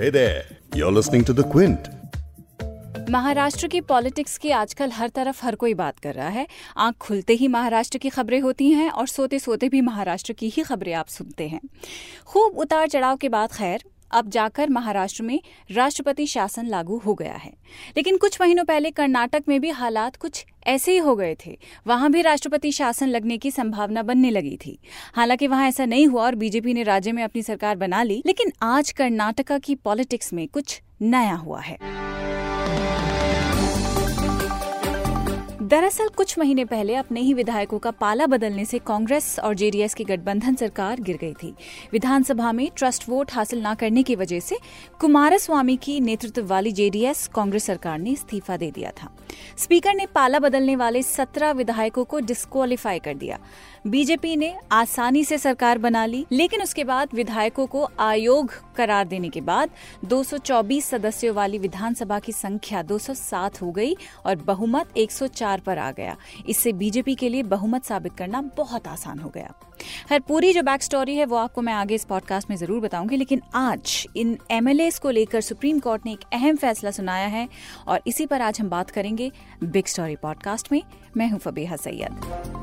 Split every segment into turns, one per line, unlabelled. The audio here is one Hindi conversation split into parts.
Hey.
महाराष्ट्र की पॉलिटिक्स की आजकल हर तरफ़ हर कोई बात कर रहा है आँख खुलते ही महाराष्ट्र की खबरें होती हैं और सोते सोते भी महाराष्ट्र की ही खबरें आप सुनते हैं खूब उतार चढ़ाव के बाद खैर अब जाकर महाराष्ट्र में राष्ट्रपति शासन लागू हो गया है। लेकिन कुछ महीनों पहले कर्नाटक में भी हालात कुछ ऐसे ही हो गए थे। वहाँ भी राष्ट्रपति शासन लगने की संभावना बनने लगी थी। हालाँकि वहाँ ऐसा नहीं हुआ और बीजेपी ने राज्य में अपनी सरकार बना ली, लेकिन आज कर्नाटका की पॉलिटिक्स में कुछ नया हुआ है। दरअसल कुछ महीने पहले अपने ही विधायकों का पाला बदलने से कांग्रेस और जेडीएस की गठबंधन सरकार गिर गई थी। विधानसभा में ट्रस्ट वोट हासिल न करने की वजह से कुमारस्वामी की नेतृत्व वाली जेडीएस कांग्रेस सरकार ने इस्तीफा दे दिया था। स्पीकर ने पाला बदलने वाले सत्रह विधायकों को डिस्कालीफाई कर दिया। बीजेपी ने आसानी से सरकार बना ली, लेकिन उसके बाद विधायकों को आयोग करार देने के बाद 224 सदस्यों वाली विधानसभा की संख्या 207 हो गई और बहुमत 104 पर आ गया। इससे बीजेपी के लिए बहुमत साबित करना बहुत आसान हो गया। खैर, पूरी जो बैक स्टोरी है, वो आपको मैं आगे इस पॉडकास्ट में ज़रूर बताऊँगी, लेकिन आज इन एमएलए को लेकर सुप्रीम कोर्ट ने एक अहम फैसला सुनाया है, और इसी पर आज हम बात करेंगे बिग स्टोरी पॉडकास्ट में। मैं हूँ फबीहा सैयद।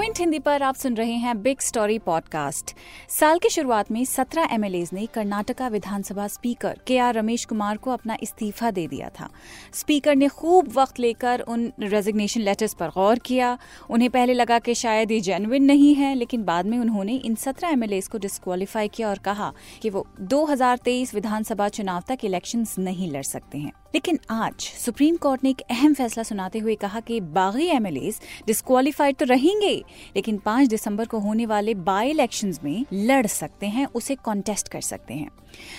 क्विंट हिंदी पर आप सुन रहे हैं बिग स्टोरी पॉडकास्ट। साल की शुरुआत में सत्रह एमएलए ने कर्नाटका विधानसभा speaker K R Ramesh Kumar को अपना इस्तीफा दे दिया था। स्पीकर ने खूब वक्त लेकर उन रेजिग्नेशन लेटर्स पर गौर किया। उन्हें पहले लगा कि शायद ये जेनविन नहीं है, लेकिन बाद में उन्होंने इन सत्रह एमएलए को डिस्कालीफाई किया और कहा कि वो 2023 विधानसभा चुनाव तक इलेक्शन नहीं लड़ सकते हैं। लेकिन आज सुप्रीम कोर्ट ने एक अहम फैसला सुनाते हुए कहा कि बागी एमएलए डिस्कालीफाइड तो रहेंगे, लेकिन 5 दिसंबर को होने वाले बाई इलेक्शंस में लड़ सकते हैं, उसे कॉन्टेस्ट कर सकते हैं।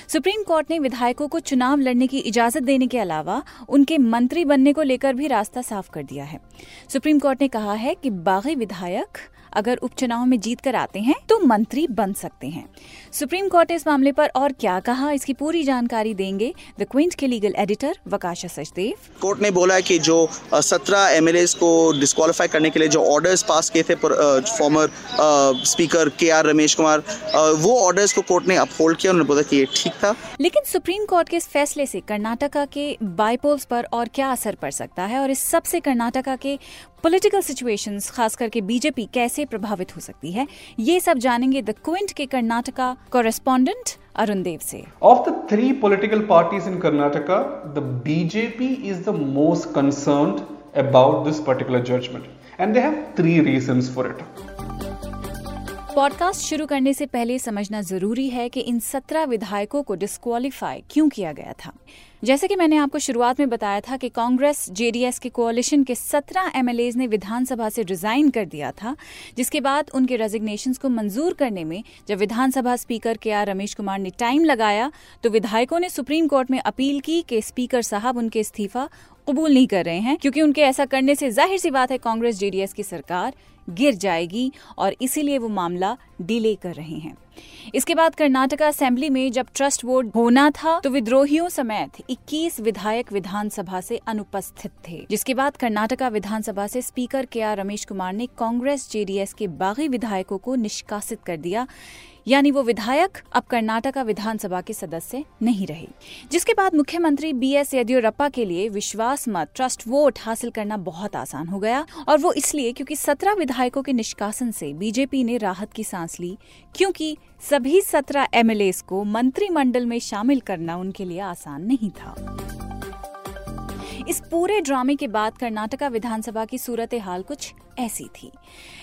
सुप्रीम कोर्ट ने विधायकों को चुनाव लड़ने की इजाज़त देने के अलावा उनके मंत्री बनने को लेकर भी रास्ता साफ़ कर दिया है। सुप्रीम कोर्ट ने कहा है कि बागी विधायक अगर उपचुनाव में जीत कर आते हैं तो मंत्री बन सकते हैं। सुप्रीम कोर्ट ने इस मामले पर और क्या कहा इसकी पूरी जानकारी देंगे द क्विंट के legal editor Vakasha Sachdev.
Court ने बोला है कि जो सत्रह एम को डिस्कालीफाई करने के लिए जो ऑर्डर्स पास किए थे former speaker K R Ramesh Kumar वो ऑर्डर्स को कोर्ट ने अपहोल्ड किया उन्होंने बोला कि ये ठीक था।
लेकिन सुप्रीम कोर्ट के इस फैसले से कर्नाटका के बाईपोल्स पर और क्या असर पड़ सकता है? और इस सबसे कर्नाटका के पॉलिटिकल सिचुएशंस खास करके बीजेपी कैसे प्रभावित हो सकती है। ये सब जानेंगे द क्विंट के कर्नाटका कॉरेस्पॉन्डेंट अरुण देव से।
Of the three political parties in Karnataka the BJP is the most concern about this particular judgement and they it
podcast शुरू करने से पहले समझना ज़रूरी है कि इन सत्रह विधायकों को डिस्कालीफाई क्यों किया गया था। जैसे कि मैंने आपको शुरुआत में बताया था कि कांग्रेस, जेडीएस के कोalition के सत्रह एमएलए ने विधानसभा से रिजाइन कर दिया था, जिसके बाद उनके रेजिग्नेशन को मंजूर करने में जब विधानसभा speaker K R Ramesh Kumar ने टाइम लगाया तो विधायकों ने सुप्रीम कोर्ट में अपील की कि स्पीकर साहब उनके इस्तीफा कबूल नहीं कर रहे हैं, क्योंकि उनके ऐसा करने से ज़ाहिर सी बात है कांग्रेस, जेडीएस की सरकार गिर जाएगी और इसीलिए वो मामला डिले कर रहे हैं। इसके बाद कर्नाटका असेंबली में जब ट्रस्ट वोट होना था तो विद्रोहियों समेत 21 विधायक विधानसभा से अनुपस्थित थे। जिसके बाद कर्नाटका विधानसभा से स्पीकर के आर रमेश कुमार ने कांग्रेस, जेडीएस के बागी विधायकों को निष्कासित कर दिया। यानी वो विधायक अब कर्नाटका विधानसभा के सदस्य नहीं रहे। जिसके बाद मुख्यमंत्री बी एस येदियुरप्पा के लिए विश्वास मत, ट्रस्ट वोट हासिल करना बहुत आसान हो गया और वो इसलिए क्योंकि सत्रह विधायकों के निष्कासन से बीजेपी ने राहत की सांस ली, क्योंकि सभी सत्रह एमएलए को मंत्रिमंडल में शामिल करना उनके लिए आसान नहीं था। इस पूरे ड्रामे के बाद कर्नाटका विधानसभा की सूरत हाल कुछ ऐसी थी।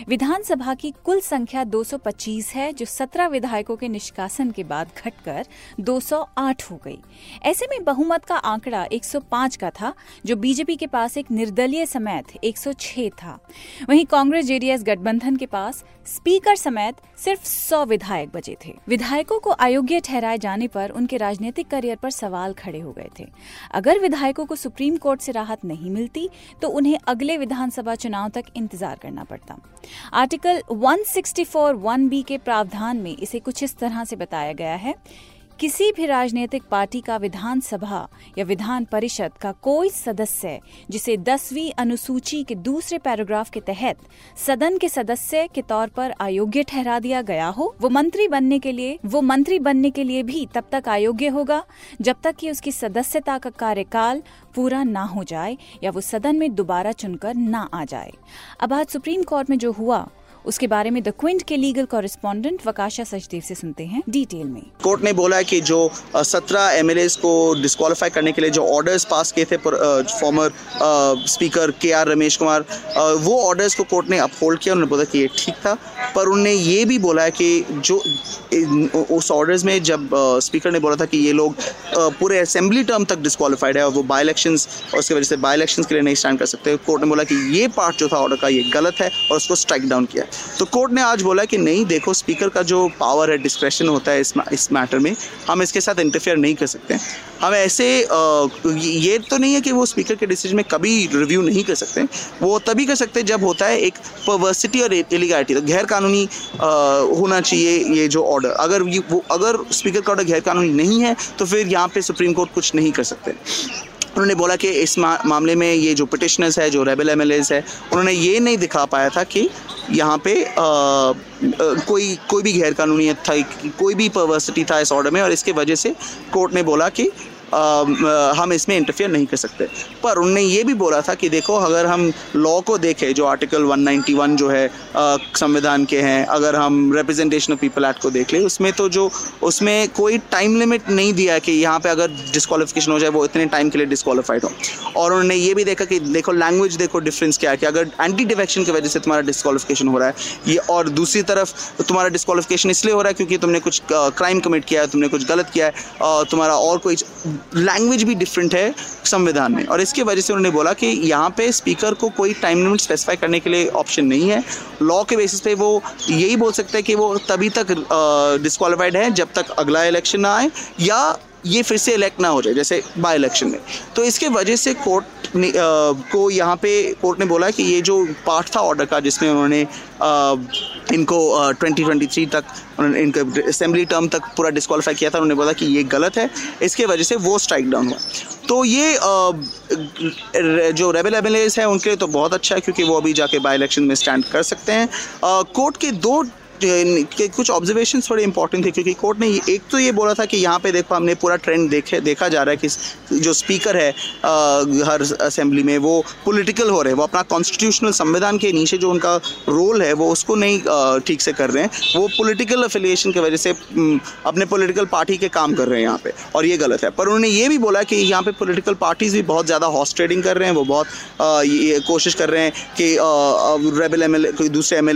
विधानसभा की कुल संख्या 225 है, जो 17 विधायकों के निष्कासन के बाद घटकर 208 हो गई। ऐसे में बहुमत का आंकड़ा 105 का था, जो बीजेपी के पास एक निर्दलीय समेत 106 था। वहीं कांग्रेस जेडीएस गठबंधन के पास स्पीकर समेत सिर्फ़ 100 विधायक बचे थे। विधायकों को अयोग्य ठहराए जाने पर उनके राजनीतिक करियर पर सवाल खड़े हो गए थे। अगर विधायकों को सुप्रीम कोर्ट से राहत नहीं मिलती तो उन्हें अगले विधानसभा चुनाव तक इंतज़ार करना पड़ता। आर्टिकल 164 1 बी के प्रावधान में इसे कुछ इस तरह से बताया गया है किसी भी राजनीतिक पार्टी का विधानसभा या विधान परिषद का कोई सदस्य, जिसे दसवीं अनुसूची के दूसरे पैराग्राफ के तहत सदन के सदस्य के तौर पर अयोग्य ठहरा दिया गया हो, वो मंत्री बनने के लिए, वो मंत्री बनने के लिए भी तब तक अयोग्य होगा, जब तक कि उसकी सदस्यता का कार्यकाल पूरा ना हो जाए या वो सदन में दोबारा चुनकर ना आ जाए। अब आज सुप्रीम कोर्ट में जो हुआ उसके बारे में द क्विंट के लीगल कॉरेस्पॉन्डेंट वकाशा सचदेव से सुनते हैं डिटेल में।
कोर्ट ने बोला कि जो सत्रह एम को डिस्कालीफाई करने के लिए जो ऑर्डर्स पास किए थे former speaker K R Ramesh Kumar वो ऑर्डर्स को कोर्ट ने अपहोल्ड किया उन्होंने बोला कि ये ठीक था। पर उन्होंने ये भी बोला है कि जो उस ऑर्डर्स में जब स्पीकर ने बोला था कि ये लोग पूरे असेंबली टर्म तक डिस्कालीफाइड है और वो बाई इलेक्शंस और उसकी वजह से बाई इलेक्शंस के लिए नहीं स्टैंड कर सकते। कोर्ट ने बोला कि ये पार्ट जो था ऑर्डर का ये गलत है और उसको स्ट्राइक डाउन किया। तो कोर्ट ने आज बोला कि नहीं, देखो स्पीकर का जो पावर है डिस्क्रेशन होता है इस इस मैटर में, हम इसके साथ इंटरफेयर नहीं कर सकते। हम ऐसे ये तो नहीं है कि वो स्पीकर के डिसीज़न में कभी रिव्यू नहीं कर सकते। वो तभी कर सकते जब होता है एक परवर्सिटी और इलीगैलिटी तो गैर कानूनी होना चाहिए ये जो ऑर्डर अगर वो, अगर स्पीकर का ऑर्डर गैर कानूनी नहीं है तो फिर यहाँ पे सुप्रीम कोर्ट कुछ नहीं कर सकते। उन्होंने बोला कि इस मा, मामले में ये जो पटिशनर्स है जो रेबल एम है उन्होंने ये नहीं दिखा पाया था कि यहाँ पे आ, आ, कोई कोई भी गैरकानूनीत था कोई भी परवर्सिटी था इस ऑर्डर में और इसके वजह से कोर्ट ने बोला कि हम इसमें इंटरफेयर नहीं कर सकते। पर उनने ये भी बोला था कि देखो, अगर हम लॉ को देखें, जो आर्टिकल 191 जो है संविधान के हैं, अगर हम रिप्रेजेंटेशन ऑफ़ पीपल एक्ट को देख लें, उसमें तो जो, उसमें कोई टाइम लिमिट नहीं दिया है कि यहाँ पे अगर डिस्कालिफिकेशन हो जाए, वो इतने टाइम के लिए डिस्कालीफाइड हो। और उन्होंने ये भी देखा कि देखो लैंग्वेज देखो डिफरेंस क्या है, कि अगर एंटी डिफेक्शन की वजह से तुम्हारा डिस्कालिफिकेशन हो रहा है, ये और दूसरी तरफ़ तुम्हारा डिस्कालिफिकेशन इसलिए हो रहा है क्योंकि तुमने कुछ क्राइम कमिट किया है, तुमने कुछ गलत किया है तुम्हारा और कोई लैंग्वेज भी डिफरेंट है संविधान में। और इसके वजह से उन्होंने बोला कि यहाँ पे स्पीकर को कोई टाइम लिमिट स्पेसिफाई करने के लिए ऑप्शन नहीं है। लॉ के बेसिस पे वो यही बोल सकते हैं कि वो तभी तक डिस्कालीफाइड है जब तक अगला इलेक्शन ना आए या ये फिर से इलेक्ट ना हो जाए जैसे बाई इलेक्शन में। तो इसके वजह से कोर्ट ने आ, को यहाँ पे कोर्ट ने बोला कि ये जो पार्ट था ऑर्डर का जिसमें उन्होंने इनको ट्वेंटी ट्वेंटी थ्री तक उन्होंने इनको असेंबली टर्म तक पूरा डिस्कवालीफाई किया था उन्होंने बोला कि ये गलत है। इसके वजह से वो स्ट्राइक डाउन हुआ। तो ये आ, जो रेबल एम हैं उनके लिए तो बहुत अच्छा है क्योंकि वो अभी जाके बाई इलेक्शन में स्टैंड कर सकते हैं। कोर्ट के दो के कुछ ऑब्जर्वेशन थोड़े इंपॉर्टेंट थे क्योंकि कोर्ट ने एक तो ये बोला था कि यहाँ पे देखो हमने पूरा ट्रेंड देखे देखा जा रहा है कि जो स्पीकर है आ, हर असेंबली में वो पॉलिटिकल हो रहे हैं वो अपना कॉन्स्टिट्यूशनल संविधान के नीचे जो उनका रोल है वो उसको नहीं ठीक से कर रहे हैं। वो पोलिटिकल अफिलिएशन की वजह से अपने पोलिटिकल पार्टी के काम कर रहे हैं यहाँ पे और ये गलत है। पर उन्होंने ये भी बोला कि यहाँ पे पोलिटिकल पार्टीज़ भी बहुत ज़्यादा हॉर्स ट्रेडिंग कर रहे हैं वो बहुत ये कोशिश कर रहे हैं कि रेबल एम दूसरे एम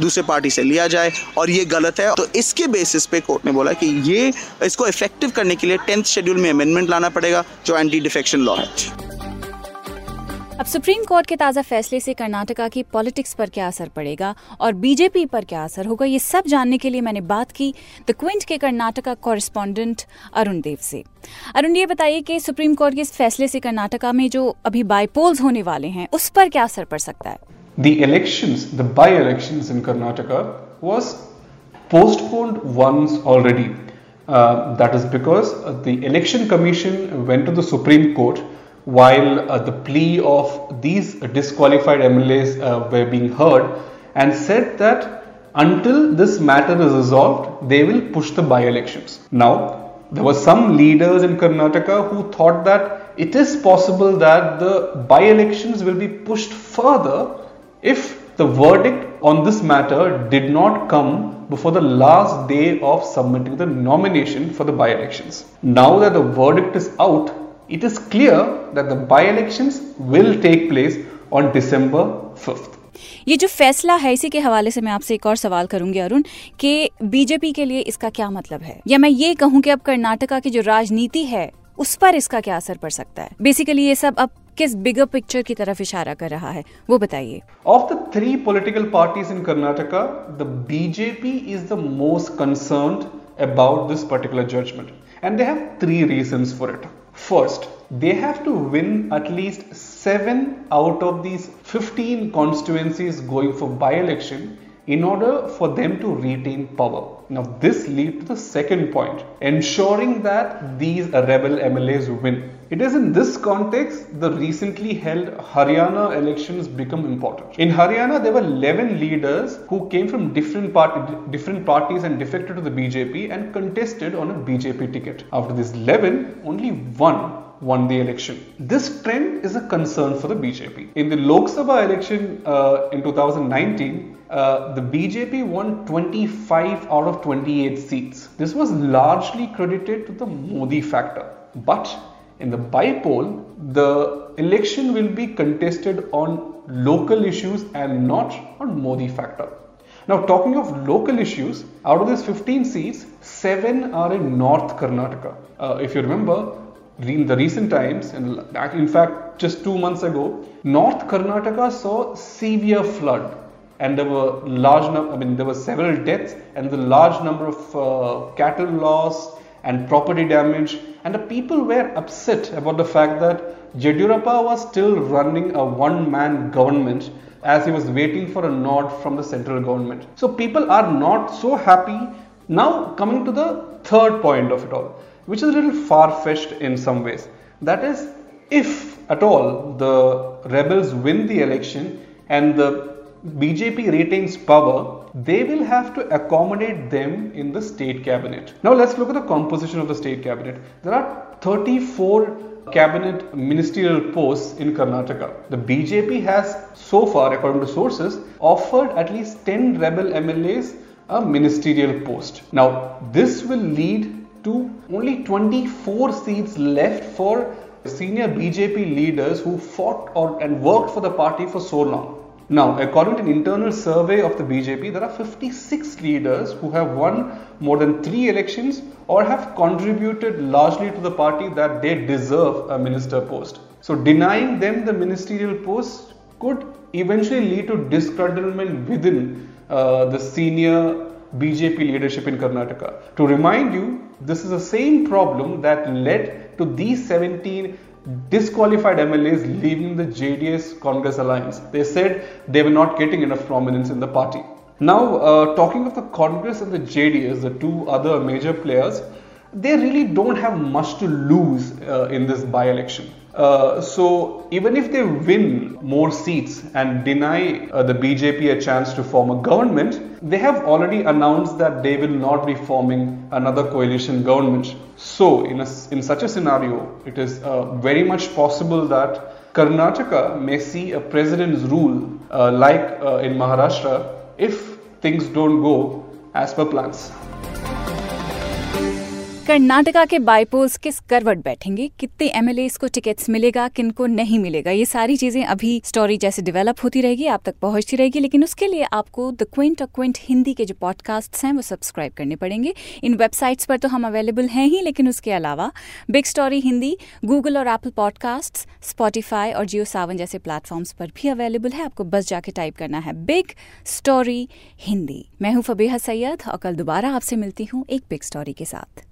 दूसरे पार्टी से लिया जाए। जाए और ये गलत है। तो इसके बेसिस पे कोर्ट ने बोला कि ये इसको इफ़ेक्टिव करने के लिए टेंथ शेड्यूल में अमेंडमेंट लाना पड़ेगा जो एंटी डिफेक्शन लॉ है।
अब सुप्रीम कोर्ट के ताज़ा फैसले से कर्नाटका की पॉलिटिक्स पर क्या असर पड़ेगा और बीजेपी पर क्या असर होगा ये सब जानने के लिए मैंने बात की द क्विंट के कर्नाटका कॉरेस्पॉन्डेंट अरुण देव से। अरुण ये बताइए कि सुप्रीम कोर्ट के इस फैसले से कर्नाटका में जो अभी बाईपोल्स होने वाले हैं उस पर क्या असर पड़ सकता है?
The elections, the by-elections in Karnataka was postponed once already. Uh, that is because the election commission went to the Supreme Court while uh, the plea of these disqualified MLAs uh, were being heard and said that until this matter is resolved, they will push the by elections. Now, there were some leaders in Karnataka who thought that it is possible that the by elections will be pushed further if the verdict on this matter did not come before the last day of submitting the nomination for the by elections. Now that the verdict is out, it is clear that the by elections will take place on December 5th.
ये जो फैसला है इसी के हवाले से मैं आपसे एक और सवाल करूँगी अरुण कि बीजेपी के लिए इसका क्या मतलब है या मैं ये कहूँ कि अब कर्नाटका की जो राजनीति है उस पर इसका क्या असर पड़ सकता है बेसिकली ये सब अब किस बिगर पिक्चर की तरफ़ इशारा कर रहा है, वो बताइए।
Of the three political parties in Karnataka the BJP is the most concern about this particular judgement and they have three reason for it first they have to win at least 7 out of these 15 constituencies going for by election in order for them to retain power. Now, this leads to the second point ensuring that these rebel MLAs win. It is in this context the recently held Haryana elections become important. In Haryana, there were 11 leaders who came from different, part- different parties and defected to the BJP and contested on a BJP ticket. After these 11, only one won the election. This trend is a concern for the BJP. In the Lok Sabha election uh, in 2019, uh, the BJP won 25 out of 28 seats. This was largely credited to the Modi factor. But in the bypoll, the election will be contested on local issues and not on Modi factor. Now, talking of local issues, out of these 15 seats, 7 are in North Karnataka. Uh, if you remember, in the recent times, and in fact, just two months ago, North Karnataka saw severe flood, and there were large number. I mean, there were several deaths, and the large number of uh, cattle loss and property damage, and the people were upset about the fact that Yediyurappa was still running a one-man government as he was waiting for a nod from the central government. So people are not so happy. Now coming to the third point of it all which is a little far fetched in some ways. That is, if at all the rebels win the election and the BJP retains power, they will have to accommodate them in the state cabinet. Now let's look at the composition of the state cabinet. There are 34 cabinet ministerial posts in Karnataka. The BJP has so far, according to sources, offered at least 10 rebel MLAs a ministerial post. Now, this will lead to only 24 seats left for senior BJP leaders who fought or, and worked for the party for so long. Now, according to an internal survey of the BJP, there are 56 leaders who have won more than three elections or have contributed largely to the party that they deserve a minister post. So, denying them the ministerial post could eventually lead to disgruntlement within uh, the senior BJP leadership in Karnataka. To remind you, this is the same problem that led to these 17 disqualified MLAs leaving the JDS Congress alliance. They said they were not getting enough prominence in the party. Now, uh, talking of the Congress and the JDS, the two other major players, they really don't have much to lose uh, in this by election. Uh, so even if they win more seats and deny uh, the BJP a chance to form a government, they have already announced that they will not be forming another coalition government. So in, a, in such a scenario, it is uh, very much possible that Karnataka may see a president's rule uh, like uh, in Maharashtra if things don't go as per plans.
Karnataka के बाइपोल्स किस करवट बैठेंगे? कितने एमएलए को टिकट्स मिलेगा? किन को नहीं मिलेगा? ये सारी चीज़ें अभी स्टोरी जैसे डेवलप होती रहेगी, आप तक पहुँचती रहेगी, लेकिन उसके लिए आपको द क्विंट और क्विंट हिंदी के जो पॉडकास्ट हैं, वो सब्सक्राइब करने पड़ेंगे। इन वेबसाइट्स पर तो हम अवेलेबल हैं ही, लेकिन उसके अलावा बिग स्टोरी हिंदी गूगल और एप्पल पॉडकास्ट स्पॉटिफाई और जियो सावन जैसे प्लेटफॉर्म्स पर भी अवेलेबल है। आपको बस जाके टाइप करना है बिग स्टोरी हिंदी मैं हूँ फबीहा सैयद और कल दोबारा आपसे मिलती हूँ एक बिग स्टोरी के साथ।